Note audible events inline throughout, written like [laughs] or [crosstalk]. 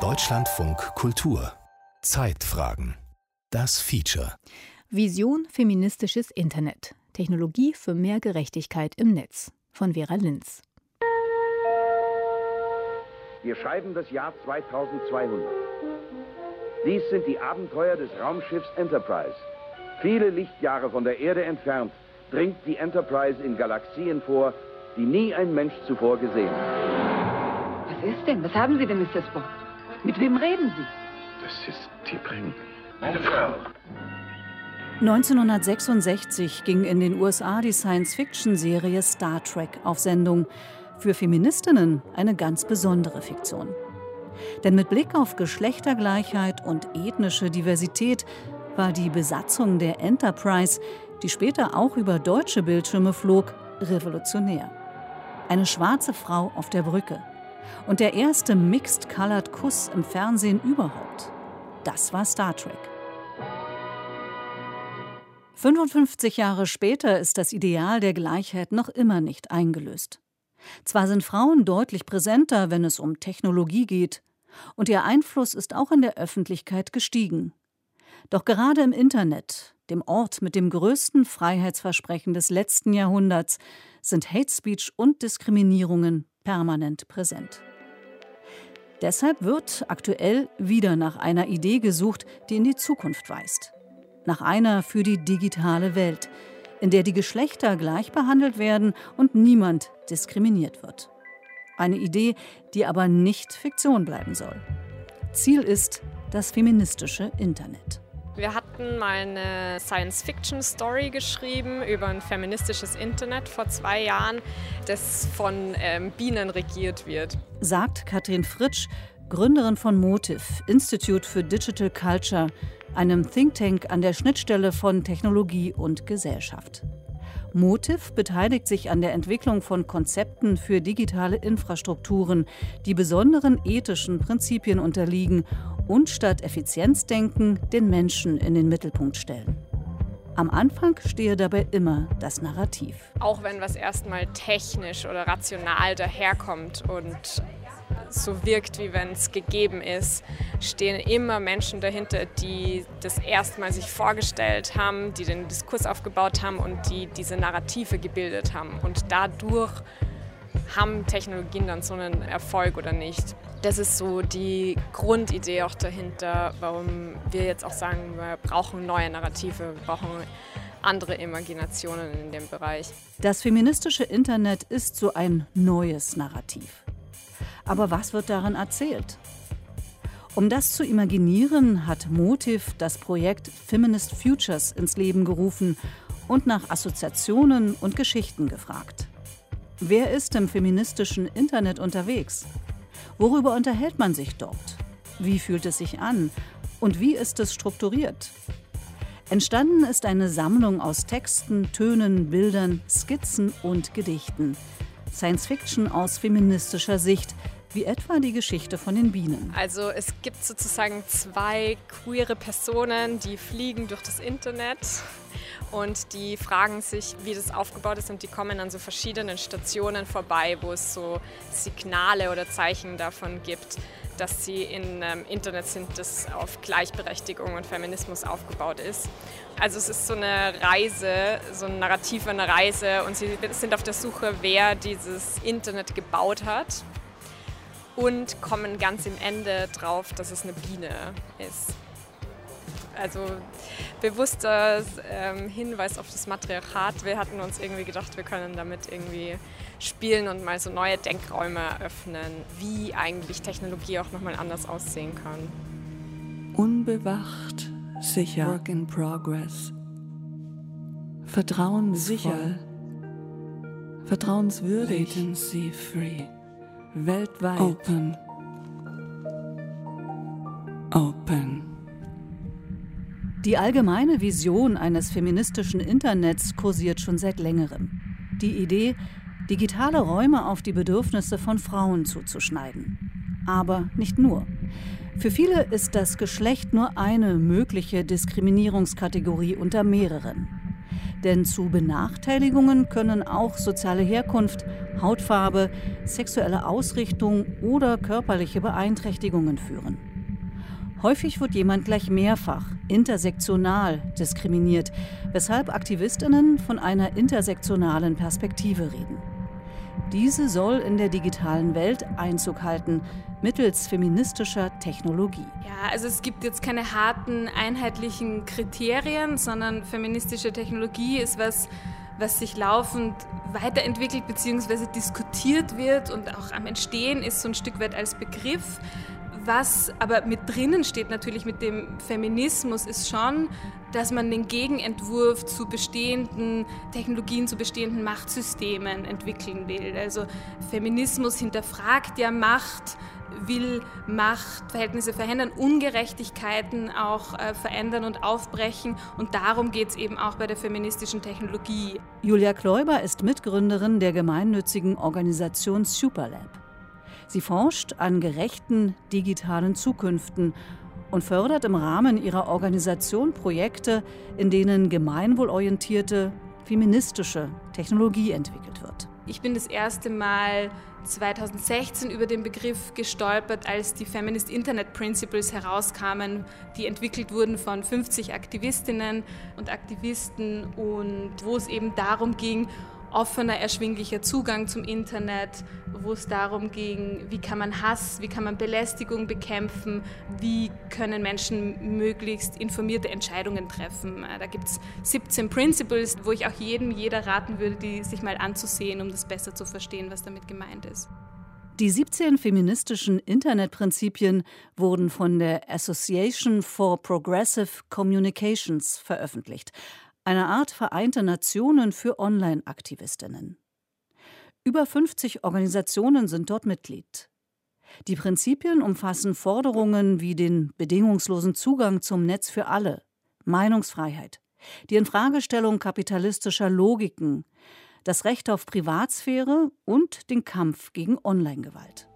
Deutschlandfunk Kultur Zeitfragen Das Feature Vision feministisches Internet Technologie für mehr Gerechtigkeit im Netz von Vera Linz Wir schreiben das Jahr 2200. Dies sind die Abenteuer des Raumschiffs Enterprise. Viele Lichtjahre von der Erde entfernt dringt die Enterprise in Galaxien vor, die nie ein Mensch zuvor gesehen hat. Was ist denn? Was haben Sie denn, Mr. Spock? Mit wem reden Sie? Das ist T'Pring, meine Frau. 1966 ging in den USA die Science-Fiction-Serie Star Trek auf Sendung. Für Feministinnen eine ganz besondere Fiktion. Denn mit Blick auf Geschlechtergleichheit und ethnische Diversität war die Besatzung der Enterprise, die später auch über deutsche Bildschirme flog, revolutionär. Eine schwarze Frau auf der Brücke. Und der erste Mixed-Colored Kuss im Fernsehen überhaupt. Das war Star Trek. 55 Jahre später ist das Ideal der Gleichheit noch immer nicht eingelöst. Zwar sind Frauen deutlich präsenter, wenn es um Technologie geht, und ihr Einfluss ist auch in der Öffentlichkeit gestiegen. Doch gerade im Internet, dem Ort mit dem größten Freiheitsversprechen des letzten Jahrhunderts, sind Hate Speech und Diskriminierungen permanent präsent. Deshalb wird aktuell wieder nach einer Idee gesucht, die in die Zukunft weist. Nach einer für die digitale Welt, in der die Geschlechter gleich behandelt werden und niemand diskriminiert wird. Eine Idee, die aber nicht Fiktion bleiben soll. Ziel ist das feministische Internet. Wir hatten mal eine Science-Fiction-Story geschrieben über ein feministisches Internet vor zwei Jahren, das von ähm, Bienen regiert wird. Sagt Katrin Fritsch, Gründerin von Motive, Institute for Digital Culture, einem Think Tank an der Schnittstelle von Technologie und Gesellschaft. Motiv beteiligt sich an der Entwicklung von Konzepten für digitale Infrastrukturen, die besonderen ethischen Prinzipien unterliegen und statt Effizienzdenken den Menschen in den Mittelpunkt stellen. Am Anfang stehe dabei immer das Narrativ. Auch wenn was erstmal technisch oder rational daherkommt und so wirkt, wie wenn es gegeben ist, stehen immer Menschen dahinter, die das erstmal sich vorgestellt haben, die den Diskurs aufgebaut haben und die diese Narrative gebildet haben. Und dadurch haben Technologien dann so einen Erfolg oder nicht. Das ist so die Grundidee auch dahinter, warum wir jetzt auch sagen, wir brauchen neue Narrative, wir brauchen andere Imaginationen in dem Bereich. Das feministische Internet ist so ein neues Narrativ. Aber was wird darin erzählt? Um das zu imaginieren, hat Motiv das Projekt Feminist Futures ins Leben gerufen und nach Assoziationen und Geschichten gefragt. Wer ist im feministischen Internet unterwegs? Worüber unterhält man sich dort? Wie fühlt es sich an? Und wie ist es strukturiert? Entstanden ist eine Sammlung aus Texten, Tönen, Bildern, Skizzen und Gedichten. Science Fiction aus feministischer Sicht, wie etwa die Geschichte von den Bienen. Also es gibt sozusagen zwei queere Personen, die fliegen durch das Internet und die fragen sich, wie das aufgebaut ist und die kommen an so verschiedenen Stationen vorbei, wo es so Signale oder Zeichen davon gibt, dass sie im ähm, Internet sind, das auf Gleichberechtigung und Feminismus aufgebaut ist. Also es ist so eine Reise, so ein Narrativ einer Reise und sie sind auf der Suche, wer dieses Internet gebaut hat und kommen ganz im Ende drauf, dass es eine Biene ist. Also bewusster ähm, Hinweis auf das Matriarchat. Wir hatten uns irgendwie gedacht, wir können damit irgendwie spielen und mal so neue Denkräume eröffnen, wie eigentlich Technologie auch nochmal anders aussehen kann. Unbewacht, sicher. Work in progress. Vertrauensvoll. Sicher. Vertrauenswürdig. Latency free weltweit. Open. Open. Die allgemeine Vision eines feministischen Internets kursiert schon seit längerem. Die Idee, digitale Räume auf die Bedürfnisse von Frauen zuzuschneiden. Aber nicht nur. Für viele ist das Geschlecht nur eine mögliche Diskriminierungskategorie unter mehreren. Denn zu Benachteiligungen können auch soziale Herkunft, Hautfarbe, sexuelle Ausrichtung oder körperliche Beeinträchtigungen führen. Häufig wird jemand gleich mehrfach, intersektional diskriminiert, weshalb Aktivistinnen von einer intersektionalen Perspektive reden. Diese soll in der digitalen Welt Einzug halten, mittels feministischer Technologie. Ja, also es gibt jetzt keine harten, einheitlichen Kriterien, sondern feministische Technologie ist was, was sich laufend weiterentwickelt bzw. diskutiert wird und auch am Entstehen ist so ein Stück weit als Begriff. Was aber mit drinnen steht natürlich mit dem Feminismus ist schon, dass man den Gegenentwurf zu bestehenden Technologien, zu bestehenden Machtsystemen entwickeln will. Also Feminismus hinterfragt ja Macht, will Machtverhältnisse verändern, Ungerechtigkeiten auch äh, verändern und aufbrechen. Und darum geht es eben auch bei der feministischen Technologie. Julia Kläuber ist Mitgründerin der gemeinnützigen Organisation Superlab. Sie forscht an gerechten digitalen Zukünften und fördert im Rahmen ihrer Organisation Projekte, in denen gemeinwohlorientierte, feministische Technologie entwickelt wird. Ich bin das erste Mal 2016 über den Begriff gestolpert, als die Feminist Internet Principles herauskamen, die entwickelt wurden von 50 Aktivistinnen und Aktivisten und wo es eben darum ging, offener, erschwinglicher Zugang zum Internet, wo es darum ging, wie kann man Hass, wie kann man Belästigung bekämpfen, wie können Menschen möglichst informierte Entscheidungen treffen. Äh, da gibt es 17 Principles, wo ich auch jedem, jeder raten würde, die sich mal anzusehen, um das besser zu verstehen, was damit gemeint ist. Die 17 feministischen Internetprinzipien wurden von der Association for Progressive Communications veröffentlicht, eine Art Vereinte Nationen für Online-Aktivistinnen. Über 50 Organisationen sind dort Mitglied. Die Prinzipien umfassen Forderungen wie den bedingungslosen Zugang zum Netz für alle, Meinungsfreiheit, die Infragestellung kapitalistischer Logiken, das Recht auf Privatsphäre und den Kampf gegen Online-Gewalt.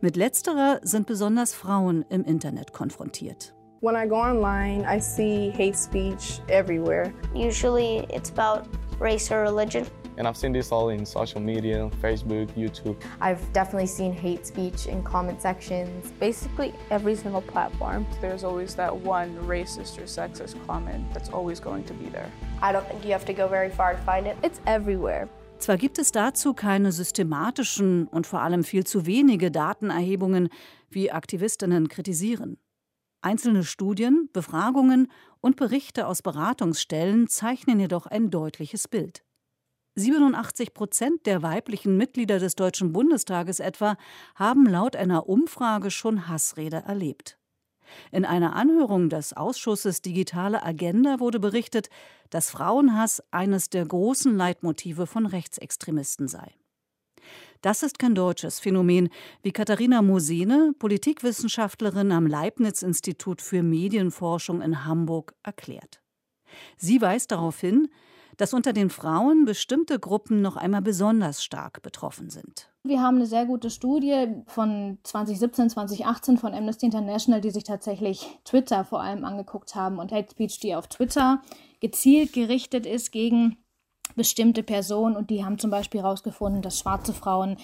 Mit letzterer sind besonders Frauen im Internet konfrontiert. When I go online, I see hate speech everywhere. Usually it's about race or religion. And I've seen this all in social media, Facebook, YouTube. I've definitely seen hate speech in comment sections, basically every single platform. There's always that one racist or sexist comment that's always going to be there. I don't think you have to go very far to find it. It's everywhere. Zwar gibt es dazu keine systematischen und vor allem viel zu wenige Datenerhebungen, wie Aktivistinnen kritisieren. Einzelne Studien, Befragungen und Berichte aus Beratungsstellen zeichnen jedoch ein deutliches Bild. 87 Prozent der weiblichen Mitglieder des Deutschen Bundestages etwa haben laut einer Umfrage schon Hassrede erlebt. In einer Anhörung des Ausschusses Digitale Agenda wurde berichtet, dass Frauenhass eines der großen Leitmotive von Rechtsextremisten sei. Das ist kein deutsches Phänomen, wie Katharina Mosene, Politikwissenschaftlerin am Leibniz-Institut für Medienforschung in Hamburg, erklärt. Sie weist darauf hin, dass unter den Frauen bestimmte Gruppen noch einmal besonders stark betroffen sind. Wir haben eine sehr gute Studie von 2017, 2018 von Amnesty International, die sich tatsächlich Twitter vor allem angeguckt haben und Hate Speech, die auf Twitter gezielt gerichtet ist gegen bestimmte Personen und die haben zum Beispiel herausgefunden, dass schwarze Frauen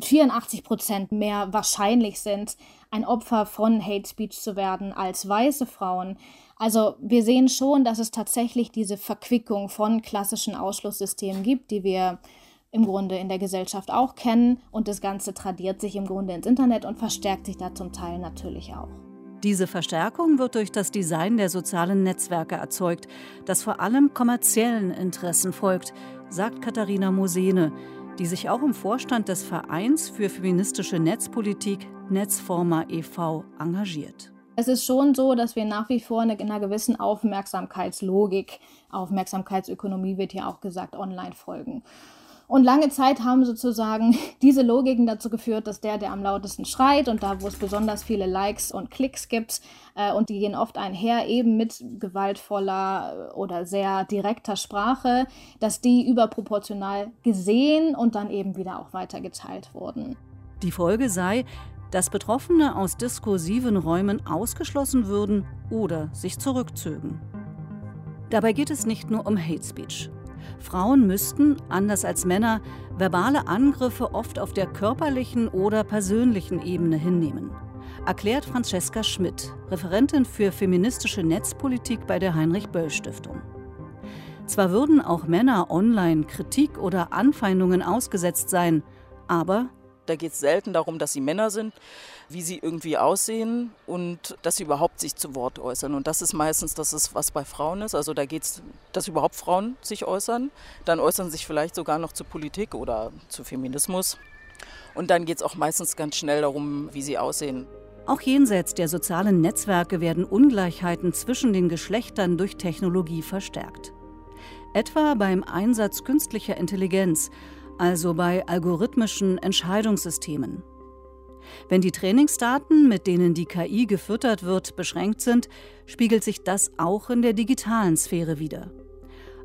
84 Prozent mehr wahrscheinlich sind, ein Opfer von Hate Speech zu werden als weiße Frauen. Also wir sehen schon, dass es tatsächlich diese Verquickung von klassischen Ausschlusssystemen gibt, die wir im Grunde in der Gesellschaft auch kennen und das Ganze tradiert sich im Grunde ins Internet und verstärkt sich da zum Teil natürlich auch. Diese Verstärkung wird durch das Design der sozialen Netzwerke erzeugt, das vor allem kommerziellen Interessen folgt, sagt Katharina Mosene, die sich auch im Vorstand des Vereins für feministische Netzpolitik Netzforma e.V. engagiert. Es ist schon so, dass wir nach wie vor in einer gewissen Aufmerksamkeitslogik, Aufmerksamkeitsökonomie wird ja auch gesagt, online folgen. Und lange Zeit haben sozusagen [laughs] diese Logiken dazu geführt, dass der, der am lautesten schreit und da, wo es besonders viele Likes und Klicks gibt, äh, und die gehen oft einher eben mit gewaltvoller oder sehr direkter Sprache, dass die überproportional gesehen und dann eben wieder auch weitergeteilt wurden. Die Folge sei, dass Betroffene aus diskursiven Räumen ausgeschlossen würden oder sich zurückzögen. Dabei geht es nicht nur um Hate Speech Frauen müssten, anders als Männer, verbale Angriffe oft auf der körperlichen oder persönlichen Ebene hinnehmen. Erklärt Francesca Schmidt, Referentin für feministische Netzpolitik bei der Heinrich-Böll-Stiftung. Zwar würden auch Männer online Kritik oder Anfeindungen ausgesetzt sein, aber da geht es selten darum, dass sie Männer sind, wie sie irgendwie aussehen und dass sie überhaupt sich zu Wort äußern. Und das ist meistens das, ist, was bei Frauen ist. Also da geht es, dass überhaupt Frauen sich äußern. Dann äußern sich vielleicht sogar noch zu Politik oder zu Feminismus. Und dann geht es auch meistens ganz schnell darum, wie sie aussehen. Auch jenseits der sozialen Netzwerke werden Ungleichheiten zwischen den Geschlechtern durch Technologie verstärkt. Etwa beim Einsatz künstlicher Intelligenz, also bei algorithmischen Entscheidungssystemen. Wenn die Trainingsdaten, mit denen die KI gefüttert wird, beschränkt sind, spiegelt sich das auch in der digitalen Sphäre wider.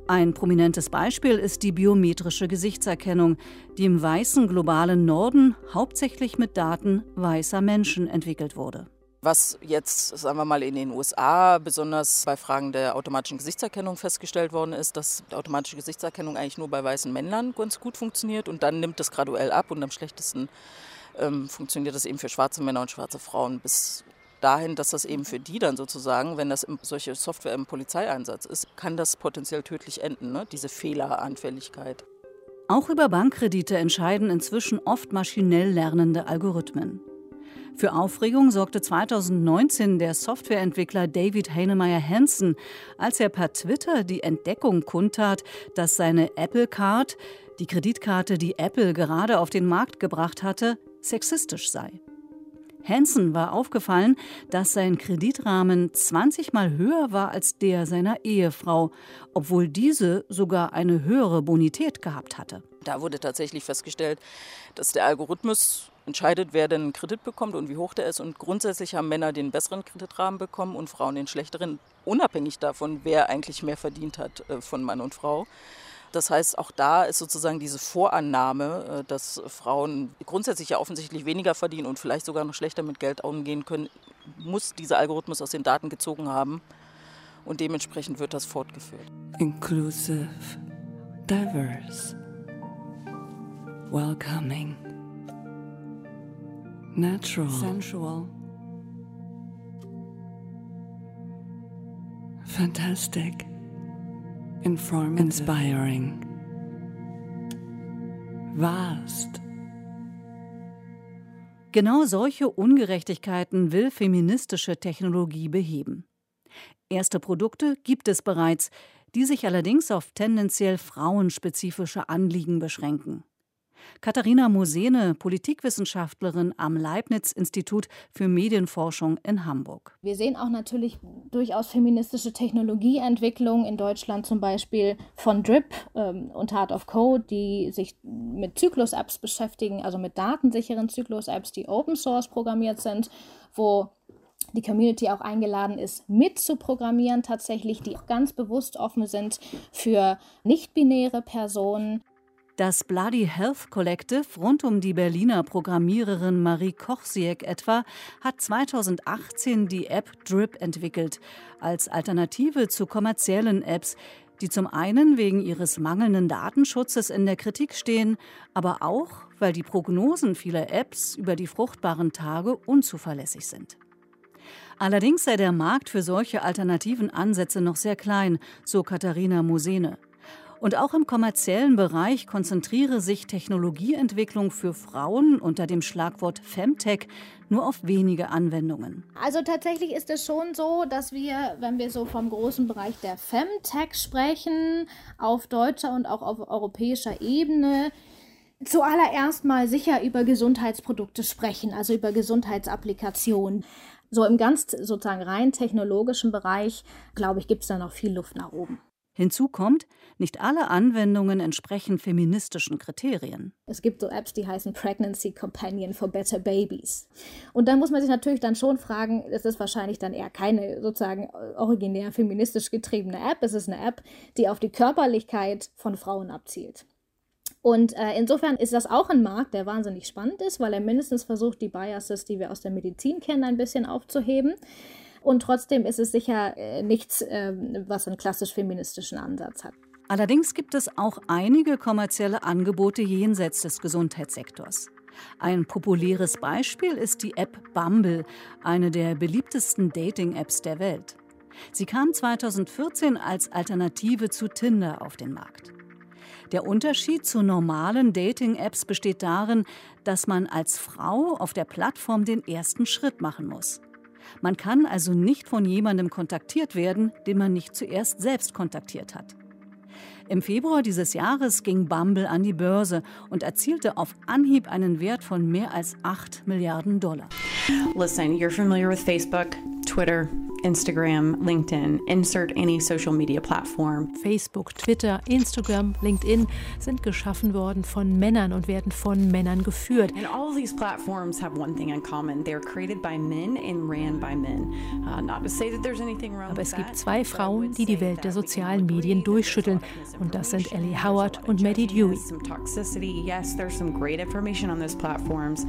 Ein prominentes Beispiel ist die biometrische Gesichtserkennung, die im weißen globalen Norden hauptsächlich mit Daten weißer Menschen entwickelt wurde. Was jetzt, sagen wir mal, in den USA besonders bei Fragen der automatischen Gesichtserkennung festgestellt worden ist, dass die automatische Gesichtserkennung eigentlich nur bei weißen Männern ganz gut funktioniert und dann nimmt es graduell ab und am schlechtesten ähm, funktioniert das eben für schwarze Männer und schwarze Frauen bis dahin, dass das eben für die dann sozusagen, wenn das solche Software im Polizeieinsatz ist, kann das potenziell tödlich enden, ne? diese Fehleranfälligkeit. Auch über Bankkredite entscheiden inzwischen oft maschinell lernende Algorithmen. Für Aufregung sorgte 2019 der Softwareentwickler David Heinemeier Hansen, als er per Twitter die Entdeckung kundtat, dass seine Apple Card, die Kreditkarte, die Apple gerade auf den Markt gebracht hatte, sexistisch sei. Hansen war aufgefallen, dass sein Kreditrahmen 20 Mal höher war als der seiner Ehefrau, obwohl diese sogar eine höhere Bonität gehabt hatte. Da wurde tatsächlich festgestellt, dass der Algorithmus entscheidet, wer denn einen Kredit bekommt und wie hoch der ist. Und grundsätzlich haben Männer den besseren Kreditrahmen bekommen und Frauen den schlechteren, unabhängig davon, wer eigentlich mehr verdient hat äh, von Mann und Frau. Das heißt, auch da ist sozusagen diese Vorannahme, äh, dass Frauen grundsätzlich ja offensichtlich weniger verdienen und vielleicht sogar noch schlechter mit Geld umgehen können, muss dieser Algorithmus aus den Daten gezogen haben. Und dementsprechend wird das fortgeführt. Inclusive, diverse, welcoming natural, sensual, fantastic, inspiring, vast. Genau solche Ungerechtigkeiten will feministische Technologie beheben. Erste Produkte gibt es bereits, die sich allerdings auf tendenziell frauenspezifische Anliegen beschränken. Katharina Mosene, Politikwissenschaftlerin am Leibniz-Institut für Medienforschung in Hamburg. Wir sehen auch natürlich durchaus feministische Technologieentwicklung in Deutschland, zum Beispiel von DRIP ähm, und Heart of Code, die sich mit Zyklus-Apps beschäftigen, also mit datensicheren Zyklus-Apps, die Open Source programmiert sind, wo die Community auch eingeladen ist, mitzuprogrammieren, tatsächlich, die ganz bewusst offen sind für nicht-binäre Personen. Das Bloody Health Collective rund um die Berliner Programmiererin Marie Kochsiek etwa hat 2018 die App Drip entwickelt, als Alternative zu kommerziellen Apps, die zum einen wegen ihres mangelnden Datenschutzes in der Kritik stehen, aber auch, weil die Prognosen vieler Apps über die fruchtbaren Tage unzuverlässig sind. Allerdings sei der Markt für solche alternativen Ansätze noch sehr klein, so Katharina Mosene. Und auch im kommerziellen Bereich konzentriere sich Technologieentwicklung für Frauen unter dem Schlagwort Femtech nur auf wenige Anwendungen. Also tatsächlich ist es schon so, dass wir, wenn wir so vom großen Bereich der Femtech sprechen, auf deutscher und auch auf europäischer Ebene, zuallererst mal sicher über Gesundheitsprodukte sprechen, also über Gesundheitsapplikationen. So im ganz sozusagen rein technologischen Bereich, glaube ich, gibt es da noch viel Luft nach oben. Hinzu kommt, nicht alle Anwendungen entsprechen feministischen Kriterien. Es gibt so Apps, die heißen Pregnancy Companion for Better Babies. Und da muss man sich natürlich dann schon fragen, es ist wahrscheinlich dann eher keine sozusagen originär feministisch getriebene App. Es ist eine App, die auf die Körperlichkeit von Frauen abzielt. Und äh, insofern ist das auch ein Markt, der wahnsinnig spannend ist, weil er mindestens versucht, die Biases, die wir aus der Medizin kennen, ein bisschen aufzuheben. Und trotzdem ist es sicher äh, nichts, äh, was einen klassisch feministischen Ansatz hat. Allerdings gibt es auch einige kommerzielle Angebote jenseits des Gesundheitssektors. Ein populäres Beispiel ist die App Bumble, eine der beliebtesten Dating-Apps der Welt. Sie kam 2014 als Alternative zu Tinder auf den Markt. Der Unterschied zu normalen Dating-Apps besteht darin, dass man als Frau auf der Plattform den ersten Schritt machen muss. Man kann also nicht von jemandem kontaktiert werden, den man nicht zuerst selbst kontaktiert hat. Im Februar dieses Jahres ging Bumble an die Börse und erzielte auf Anhieb einen Wert von mehr als 8 Milliarden Dollar. Listen, you're familiar with Facebook, Twitter, Instagram, LinkedIn, insert any social media platform. Facebook, Twitter, Instagram, LinkedIn sind geschaffen worden von Männern und werden von Männern geführt. And all these platforms have one thing in common. They're created by men and ran by men. Uh, not to say that there's anything wrong Aber es gibt zwei Frauen, die die Welt der sozialen Medien durchschütteln und das sind Ellie Howard und Maddie Dewey. Some toxicity, yes, there's some great information on those platforms,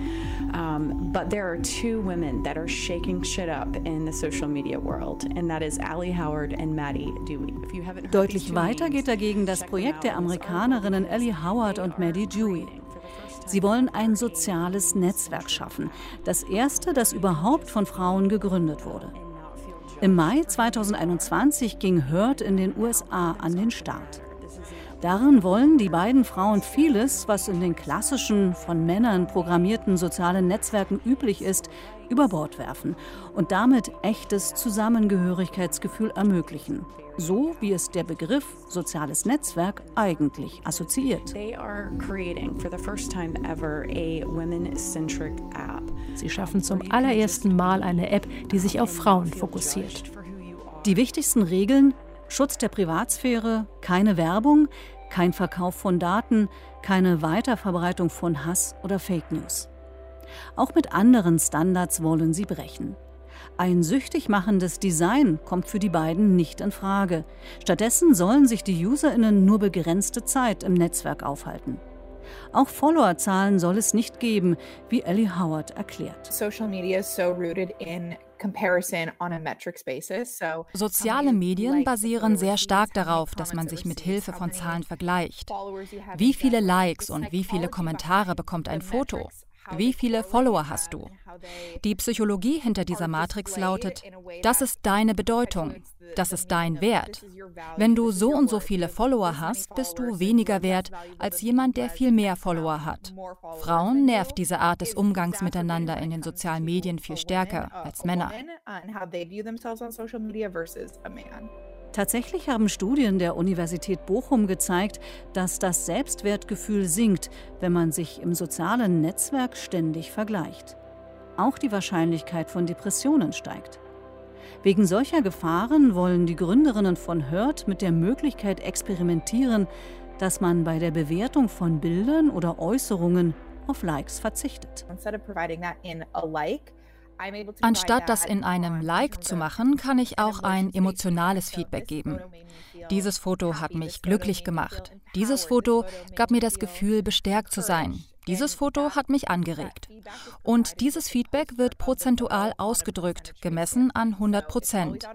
um, but there are two women that are shaking shit up in the social media world, and that is Allie Howard and Maddie Dewey. If you haven't heard Deutlich weiter geht dagegen das Projekt der Amerikanerinnen Ellie Howard und Maddie Dewey. Sie wollen ein soziales Netzwerk schaffen, das erste, das überhaupt von Frauen gegründet wurde. Im Mai 2021 ging Hurt in den USA an den Start. Darin wollen die beiden Frauen vieles, was in den klassischen, von Männern programmierten sozialen Netzwerken üblich ist, über Bord werfen und damit echtes Zusammengehörigkeitsgefühl ermöglichen. So wie es der Begriff soziales Netzwerk eigentlich assoziiert. They are creating for the first time ever a women-centric app. Sie schaffen zum allerersten Mal eine App, die sich auf Frauen fokussiert. Die wichtigsten Regeln Schutz der Privatsphäre, keine Werbung, kein Verkauf von Daten, keine Weiterverbreitung von Hass oder Fake News. Auch mit anderen Standards wollen sie brechen. Ein süchtig machendes Design kommt für die beiden nicht in Frage. Stattdessen sollen sich die UserInnen nur begrenzte Zeit im Netzwerk aufhalten. Auch Followerzahlen soll es nicht geben, wie Ellie Howard erklärt. Social media is so rooted in Soziale Medien basieren sehr stark darauf, dass man sich mit Hilfe von Zahlen vergleicht. Wie viele Likes und wie viele Kommentare bekommt ein Foto? Wie viele Follower hast du? Die Psychologie hinter dieser Matrix lautet, das ist deine Bedeutung, das ist dein Wert. Wenn du so und so viele Follower hast, bist du weniger wert als jemand, der viel mehr Follower hat. Frauen nervt diese Art des Umgangs miteinander in den sozialen Medien viel stärker als Männer. Tatsächlich haben Studien der Universität Bochum gezeigt, dass das Selbstwertgefühl sinkt, wenn man sich im sozialen Netzwerk ständig vergleicht. Auch die Wahrscheinlichkeit von Depressionen steigt. Wegen solcher Gefahren wollen die Gründerinnen von Hurt mit der Möglichkeit experimentieren, dass man bei der Bewertung von Bildern oder Äußerungen auf Likes verzichtet. Instead of providing that in a like, Anstatt das in einem Like zu machen, kann ich auch ein emotionales Feedback geben. Dieses Foto hat mich glücklich gemacht. Dieses Foto gab mir das Gefühl, bestärkt zu sein. Dieses Foto hat mich angeregt. Und dieses Feedback wird prozentual ausgedrückt, gemessen an 100 Prozent.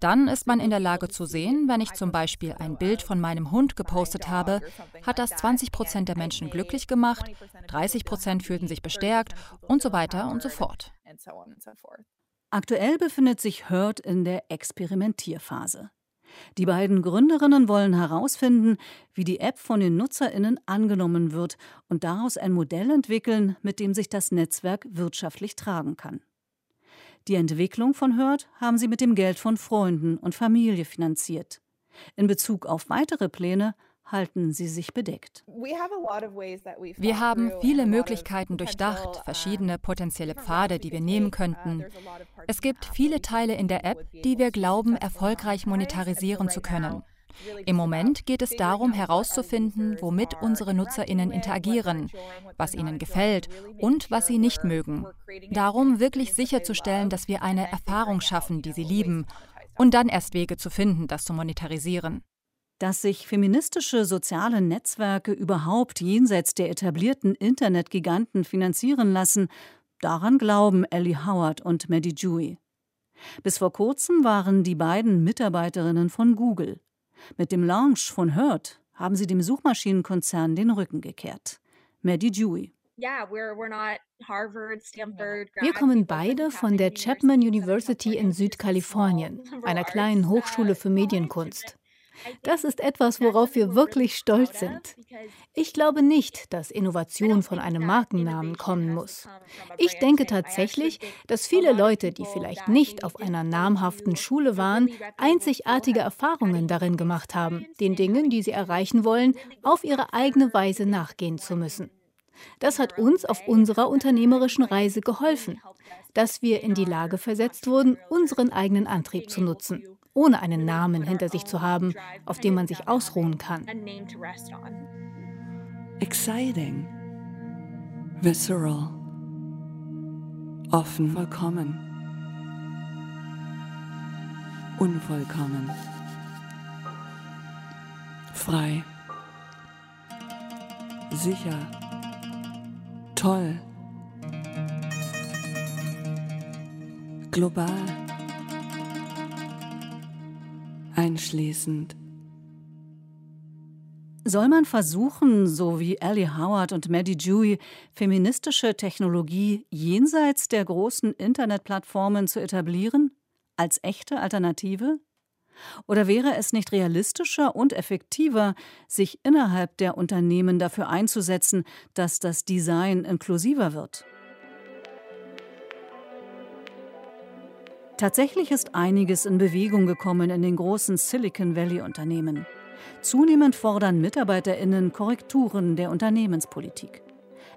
Dann ist man in der Lage zu sehen, wenn ich zum Beispiel ein Bild von meinem Hund gepostet habe, hat das 20 Prozent der Menschen glücklich gemacht, 30 Prozent fühlten sich bestärkt und so weiter und so fort. And so on and so forth. Aktuell befindet sich Hurt in der Experimentierphase. Die beiden Gründerinnen wollen herausfinden, wie die App von den Nutzerinnen angenommen wird und daraus ein Modell entwickeln, mit dem sich das Netzwerk wirtschaftlich tragen kann. Die Entwicklung von Hurt haben sie mit dem Geld von Freunden und Familie finanziert. In Bezug auf weitere Pläne halten sie sich bedeckt. Wir haben viele Möglichkeiten durchdacht, verschiedene potenzielle Pfade, die wir nehmen könnten. Es gibt viele Teile in der App, die wir glauben, erfolgreich monetarisieren zu können. Im Moment geht es darum, herauszufinden, womit unsere Nutzerinnen interagieren, was ihnen gefällt und was sie nicht mögen. Darum wirklich sicherzustellen, dass wir eine Erfahrung schaffen, die sie lieben, und dann erst Wege zu finden, das zu monetarisieren. Dass sich feministische soziale Netzwerke überhaupt jenseits der etablierten Internetgiganten finanzieren lassen, daran glauben Ellie Howard und Maddie Dewey. Bis vor kurzem waren die beiden Mitarbeiterinnen von Google. Mit dem Launch von Herd haben sie dem Suchmaschinenkonzern den Rücken gekehrt. Maddie Dewey. Wir kommen beide von der Chapman University in Südkalifornien, einer kleinen Hochschule für Medienkunst. Das ist etwas, worauf wir wirklich stolz sind. Ich glaube nicht, dass Innovation von einem Markennamen kommen muss. Ich denke tatsächlich, dass viele Leute, die vielleicht nicht auf einer namhaften Schule waren, einzigartige Erfahrungen darin gemacht haben, den Dingen, die sie erreichen wollen, auf ihre eigene Weise nachgehen zu müssen. Das hat uns auf unserer unternehmerischen Reise geholfen, dass wir in die Lage versetzt wurden, unseren eigenen Antrieb zu nutzen ohne einen Namen hinter sich zu haben, auf dem man sich ausruhen kann. Exciting, visceral, offen, vollkommen, unvollkommen, frei, sicher, toll, global einschließend. Soll man versuchen, so wie Ellie Howard und Maddie Dewey, feministische Technologie jenseits der großen Internetplattformen zu etablieren? Als echte Alternative? Oder wäre es nicht realistischer und effektiver, sich innerhalb der Unternehmen dafür einzusetzen, dass das Design inklusiver wird? Tatsächlich ist einiges in Bewegung gekommen in den großen Silicon Valley-Unternehmen. Zunehmend fordern Mitarbeiterinnen Korrekturen der Unternehmenspolitik.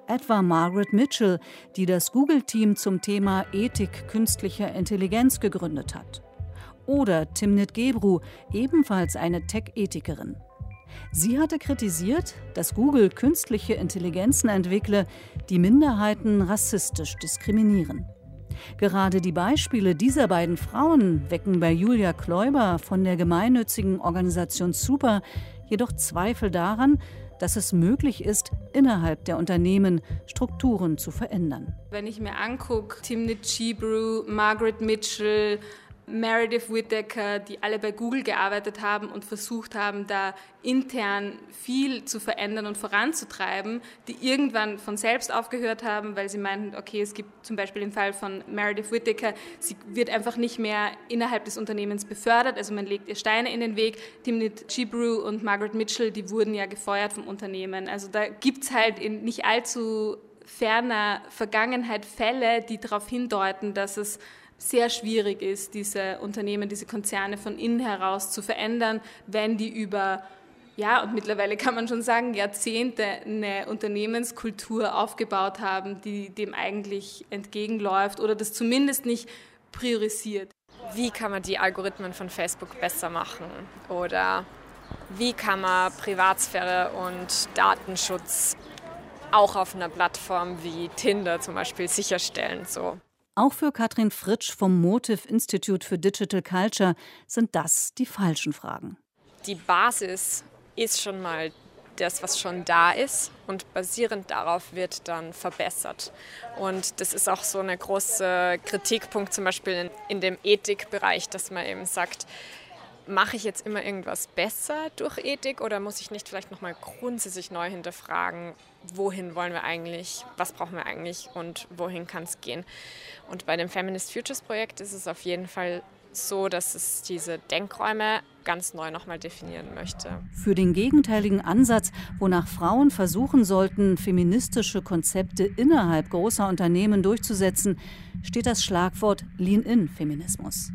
Etwa Margaret Mitchell, die das Google-Team zum Thema Ethik künstlicher Intelligenz gegründet hat. Oder Timnit Gebru, ebenfalls eine Tech-Ethikerin. Sie hatte kritisiert, dass Google künstliche Intelligenzen entwickle, die Minderheiten rassistisch diskriminieren. Gerade die Beispiele dieser beiden Frauen wecken bei Julia Kläuber von der gemeinnützigen Organisation Super jedoch Zweifel daran, dass es möglich ist, innerhalb der Unternehmen Strukturen zu verändern. Wenn ich mir angucke, Timnit Chibru, Margaret Mitchell, Meredith Whittaker, die alle bei Google gearbeitet haben und versucht haben, da intern viel zu verändern und voranzutreiben, die irgendwann von selbst aufgehört haben, weil sie meinten, okay, es gibt zum Beispiel den Fall von Meredith Whittaker, sie wird einfach nicht mehr innerhalb des Unternehmens befördert, also man legt ihr Steine in den Weg. Timnit Chibru und Margaret Mitchell, die wurden ja gefeuert vom Unternehmen. Also da gibt es halt in nicht allzu ferner Vergangenheit Fälle, die darauf hindeuten, dass es sehr schwierig ist, diese Unternehmen, diese Konzerne von innen heraus zu verändern, wenn die über ja, und mittlerweile kann man schon sagen, Jahrzehnte eine Unternehmenskultur aufgebaut haben, die dem eigentlich entgegenläuft oder das zumindest nicht priorisiert. Wie kann man die Algorithmen von Facebook besser machen? Oder wie kann man Privatsphäre und Datenschutz auch auf einer Plattform wie Tinder zum Beispiel sicherstellen? So. Auch für Katrin Fritsch vom Motive Institute for Digital Culture sind das die falschen Fragen. Die Basis ist schon mal das, was schon da ist und basierend darauf wird dann verbessert. Und das ist auch so ein großer Kritikpunkt zum Beispiel in, in dem Ethikbereich, dass man eben sagt, mache ich jetzt immer irgendwas besser durch Ethik oder muss ich nicht vielleicht nochmal grundsätzlich neu hinterfragen, wohin wollen wir eigentlich, was brauchen wir eigentlich und wohin kann es gehen. Und bei dem Feminist Futures Projekt ist es auf jeden Fall so, dass es diese Denkräume ganz neu nochmal definieren möchte. Für den gegenteiligen Ansatz, wonach Frauen versuchen sollten, feministische Konzepte innerhalb großer Unternehmen durchzusetzen, steht das Schlagwort Lean-In-Feminismus.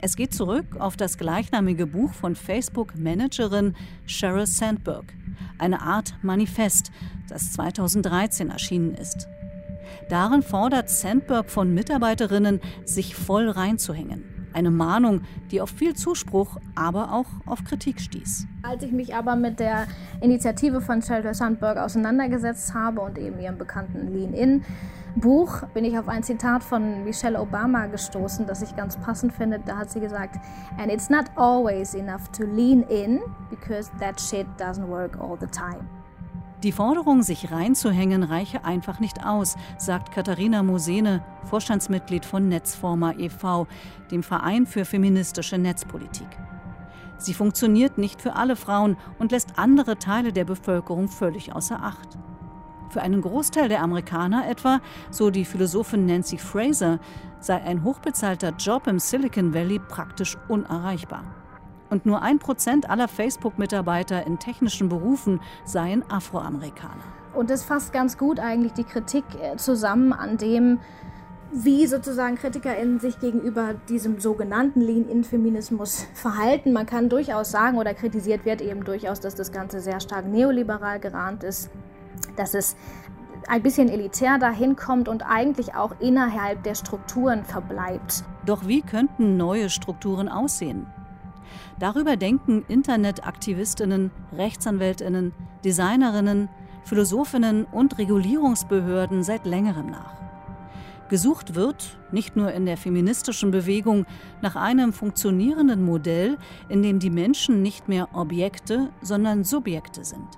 Es geht zurück auf das gleichnamige Buch von Facebook-Managerin Sheryl Sandberg, eine Art Manifest, das 2013 erschienen ist. Darin fordert Sandberg von Mitarbeiterinnen, sich voll reinzuhängen. Eine Mahnung, die auf viel Zuspruch, aber auch auf Kritik stieß. Als ich mich aber mit der Initiative von Sheryl Sandberg auseinandergesetzt habe und eben ihrem bekannten Lean-In, Buch bin ich auf ein Zitat von Michelle Obama gestoßen, das ich ganz passend finde. Da hat sie gesagt, and it's not always enough to lean in, because that shit doesn't work all the time. Die Forderung, sich reinzuhängen, reiche einfach nicht aus, sagt Katharina Mosene, Vorstandsmitglied von Netzformer e.V., dem Verein für feministische Netzpolitik. Sie funktioniert nicht für alle Frauen und lässt andere Teile der Bevölkerung völlig außer Acht. Für einen Großteil der Amerikaner etwa, so die Philosophin Nancy Fraser, sei ein hochbezahlter Job im Silicon Valley praktisch unerreichbar. Und nur ein Prozent aller Facebook-Mitarbeiter in technischen Berufen seien Afroamerikaner. Und das fasst ganz gut eigentlich die Kritik äh, zusammen an dem, wie sozusagen KritikerInnen sich gegenüber diesem sogenannten Lean-In-Feminismus [laughs] verhalten. Man kann durchaus sagen, oder kritisiert wird eben durchaus, dass das Ganze sehr stark neoliberal gerahmt ist, dass es ein bisschen elitär dahin kommt und eigentlich auch innerhalb der Strukturen verbleibt. Doch wie könnten neue Strukturen aussehen? Darüber denken Internetaktivistinnen, Rechtsanwältinnen, Designerinnen, Philosophinnen und Regulierungsbehörden seit längerem nach. Gesucht wird, nicht nur in der feministischen Bewegung, nach einem funktionierenden Modell, in dem die Menschen nicht mehr Objekte, sondern Subjekte sind.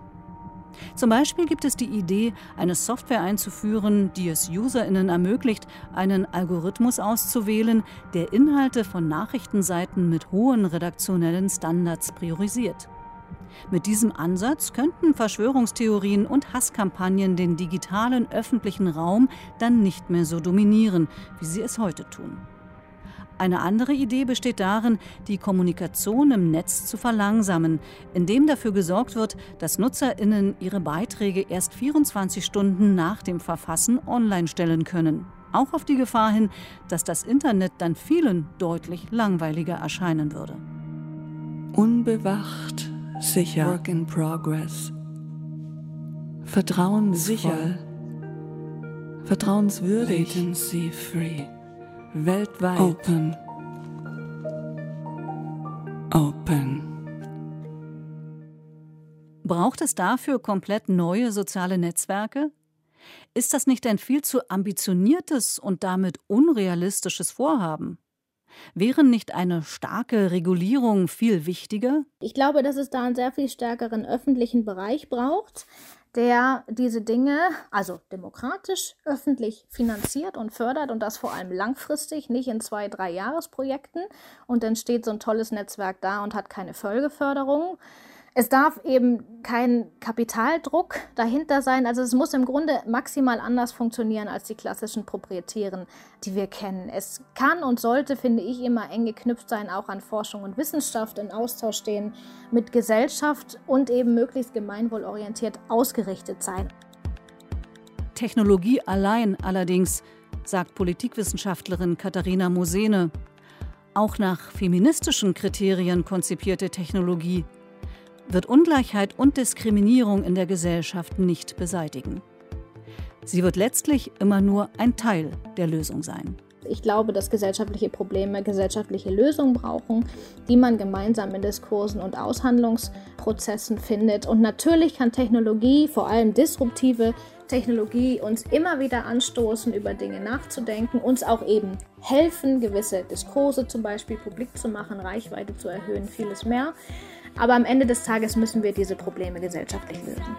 Zum Beispiel gibt es die Idee, eine Software einzuführen, die es Userinnen ermöglicht, einen Algorithmus auszuwählen, der Inhalte von Nachrichtenseiten mit hohen redaktionellen Standards priorisiert. Mit diesem Ansatz könnten Verschwörungstheorien und Hasskampagnen den digitalen öffentlichen Raum dann nicht mehr so dominieren, wie sie es heute tun. Eine andere Idee besteht darin, die Kommunikation im Netz zu verlangsamen, indem dafür gesorgt wird, dass Nutzerinnen ihre Beiträge erst 24 Stunden nach dem Verfassen online stellen können. Auch auf die Gefahr hin, dass das Internet dann vielen deutlich langweiliger erscheinen würde. Unbewacht sicher. Work in progress. Vertrauensvoll. Vertrauenswürdig. Latency free. Weltweit. Open. Open. Braucht es dafür komplett neue soziale Netzwerke? Ist das nicht ein viel zu ambitioniertes und damit unrealistisches Vorhaben? Wäre nicht eine starke Regulierung viel wichtiger? Ich glaube, dass es da einen sehr viel stärkeren öffentlichen Bereich braucht, der diese Dinge, also demokratisch, öffentlich finanziert und fördert und das vor allem langfristig, nicht in zwei, drei Jahresprojekten. Und dann steht so ein tolles Netzwerk da und hat keine Folgeförderung. Es darf eben kein Kapitaldruck dahinter sein. Also es muss im Grunde maximal anders funktionieren als die klassischen Proprietären, die wir kennen. Es kann und sollte, finde ich, immer eng geknüpft sein, auch an Forschung und Wissenschaft, in Austausch stehen mit Gesellschaft und eben möglichst gemeinwohlorientiert ausgerichtet sein. Technologie allein allerdings, sagt Politikwissenschaftlerin Katharina Mosene. Auch nach feministischen Kriterien konzipierte Technologie wird Ungleichheit und Diskriminierung in der Gesellschaft nicht beseitigen. Sie wird letztlich immer nur ein Teil der Lösung sein. Ich glaube, dass gesellschaftliche Probleme gesellschaftliche Lösungen brauchen, die man gemeinsam in Diskursen und Aushandlungsprozessen findet. Und natürlich kann Technologie, vor allem disruptive Technologie, uns immer wieder anstoßen, über Dinge nachzudenken, uns auch eben helfen, gewisse Diskurse zum Beispiel publik zu machen, Reichweite zu erhöhen, vieles mehr. Aber am Ende des Tages müssen wir diese Probleme gesellschaftlich lösen.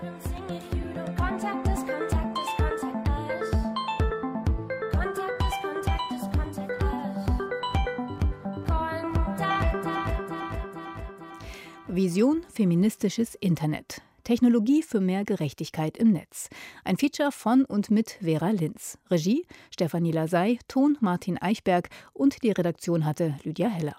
Vision feministisches Internet. Technologie für mehr Gerechtigkeit im Netz. Ein Feature von und mit Vera Linz. Regie Stefanie Lasey, Ton Martin Eichberg und die Redaktion hatte Lydia Heller.